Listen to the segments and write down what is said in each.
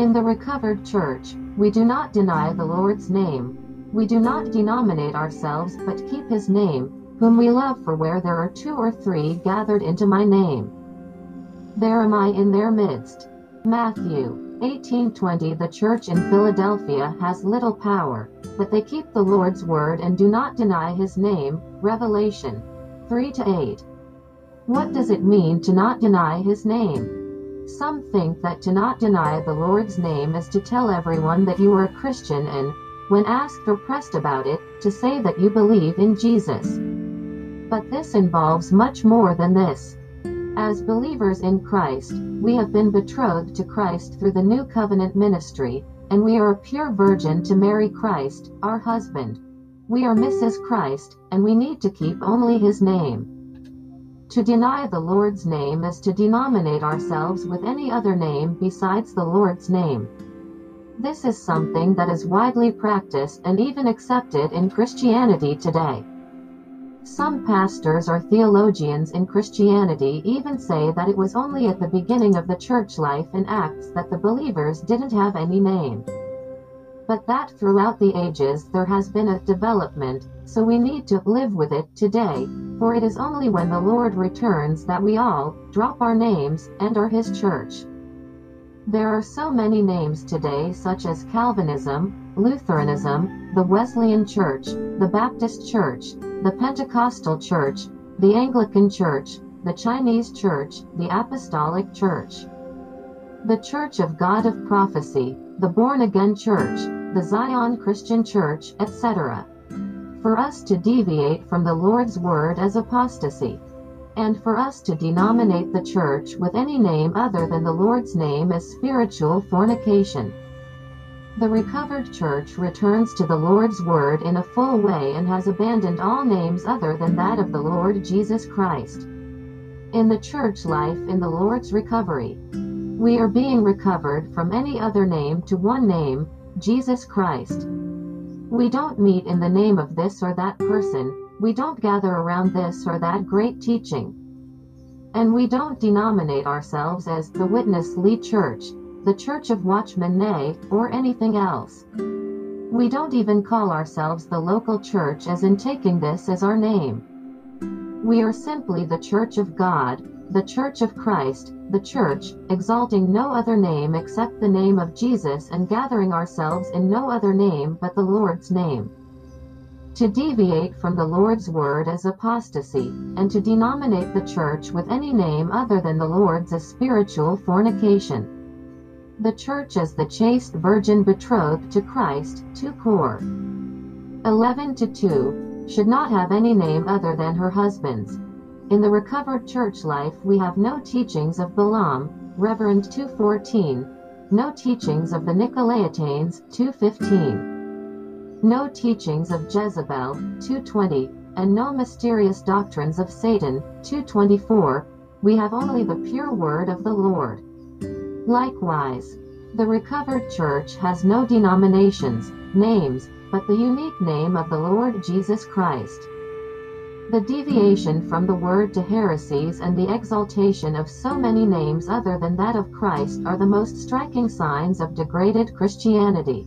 In the recovered church, we do not deny the Lord's name. We do not denominate ourselves but keep his name, whom we love for where there are two or three gathered into my name. There am I in their midst. Matthew 18:20 The church in Philadelphia has little power, but they keep the Lord's word and do not deny his name. Revelation 3 to 8. What does it mean to not deny his name? Some think that to not deny the Lord's name is to tell everyone that you are a Christian and, when asked or pressed about it, to say that you believe in Jesus. But this involves much more than this. As believers in Christ, we have been betrothed to Christ through the new covenant ministry, and we are a pure virgin to marry Christ, our husband. We are Mrs. Christ, and we need to keep only his name. To deny the Lord's name is to denominate ourselves with any other name besides the Lord's name. This is something that is widely practiced and even accepted in Christianity today. Some pastors or theologians in Christianity even say that it was only at the beginning of the church life in Acts that the believers didn't have any name. But that throughout the ages there has been a development, so we need to live with it today, for it is only when the Lord returns that we all drop our names and are His church. There are so many names today, such as Calvinism, Lutheranism, the Wesleyan Church, the Baptist Church, the Pentecostal Church, the Anglican Church, the Chinese Church, the Apostolic Church, the Church of God of Prophecy, the Born Again Church, the Zion Christian Church, etc. For us to deviate from the Lord's Word as apostasy, and for us to denominate the church with any name other than the Lord's name as spiritual fornication. The recovered church returns to the Lord's Word in a full way and has abandoned all names other than that of the Lord Jesus Christ. In the church life in the Lord's recovery, we are being recovered from any other name to one name, Jesus Christ. We don't meet in the name of this or that person, we don't gather around this or that great teaching. And we don't denominate ourselves as the Witness Lee Church, the Church of Watchman Nee, or anything else. We don't even call ourselves the local church as in taking this as our name. We are simply the Church of God, the Church of Christ, the Church, exalting no other name except the name of Jesus and gathering ourselves in no other name but the Lord's name. To deviate from the Lord's word is apostasy, and to denominate the church with any name other than the Lord's is spiritual fornication. The church as the chaste virgin betrothed to Christ, 2 Cor. 11 to 2, should not have any name other than her husband's. In the recovered church life we have no teachings of Balaam, Reverend 214, no teachings of the Nicolaitanes, 215, no teachings of Jezebel, 220, and no mysterious doctrines of Satan, 224, we have only the pure word of the Lord. Likewise, the recovered church has no denominations, names, but the unique name of the Lord Jesus Christ. The deviation from the word to heresies and the exaltation of so many names other than that of Christ are the most striking signs of degraded Christianity.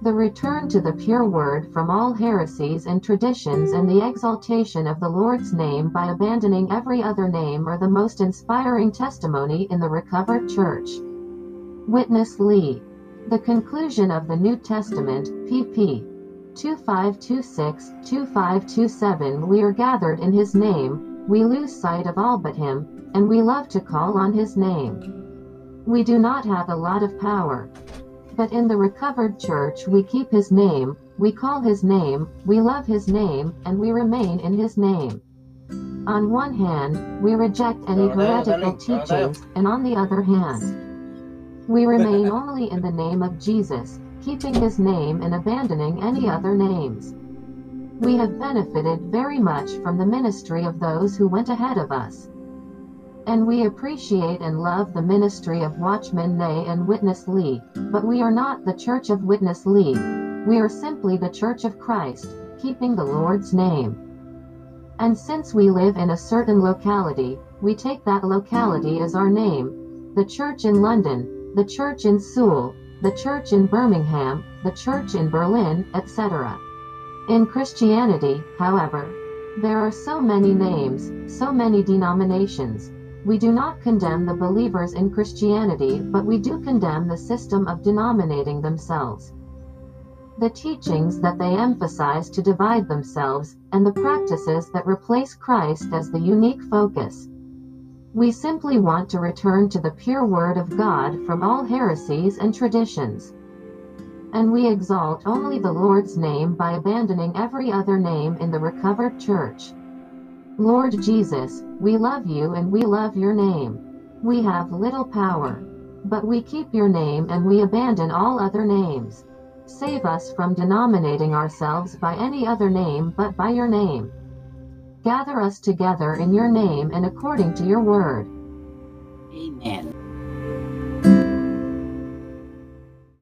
The return to the pure word from all heresies and traditions and the exaltation of the Lord's name by abandoning every other name are the most inspiring testimony in the recovered church. Witness Lee. The conclusion of the New Testament, pp. 2526 2527 We are gathered in his name, we lose sight of all but him, and we love to call on his name. We do not have a lot of power. But in the recovered church we keep his name, we call his name, we love his name, and we remain in his name. On one hand, we reject any heretical teachings, and on the other hand, we remain only in the name of Jesus, keeping his name and abandoning any other names. We have benefited very much from the ministry of those who went ahead of us. And we appreciate and love the ministry of Watchman Nee and Witness Lee, but we are not the Church of Witness Lee. We are simply the Church of Christ, keeping the Lord's name. And since we live in a certain locality, we take that locality as our name. The church in London, the church in Seoul, the church in Birmingham, the church in Berlin, etc. In Christianity, however, there are so many names, so many denominations. We do not condemn the believers in Christianity, but we do condemn the system of denominating themselves. The teachings that they emphasize to divide themselves, and the practices that replace Christ as the unique focus. We simply want to return to the pure Word of God from all heresies and traditions. And we exalt only the Lord's name by abandoning every other name in the recovered church. Lord Jesus, we love you and we love your name. We have little power, but we keep your name and we abandon all other names. Save us from denominating ourselves by any other name but by your name. Gather us together in your name and according to your word. Amen.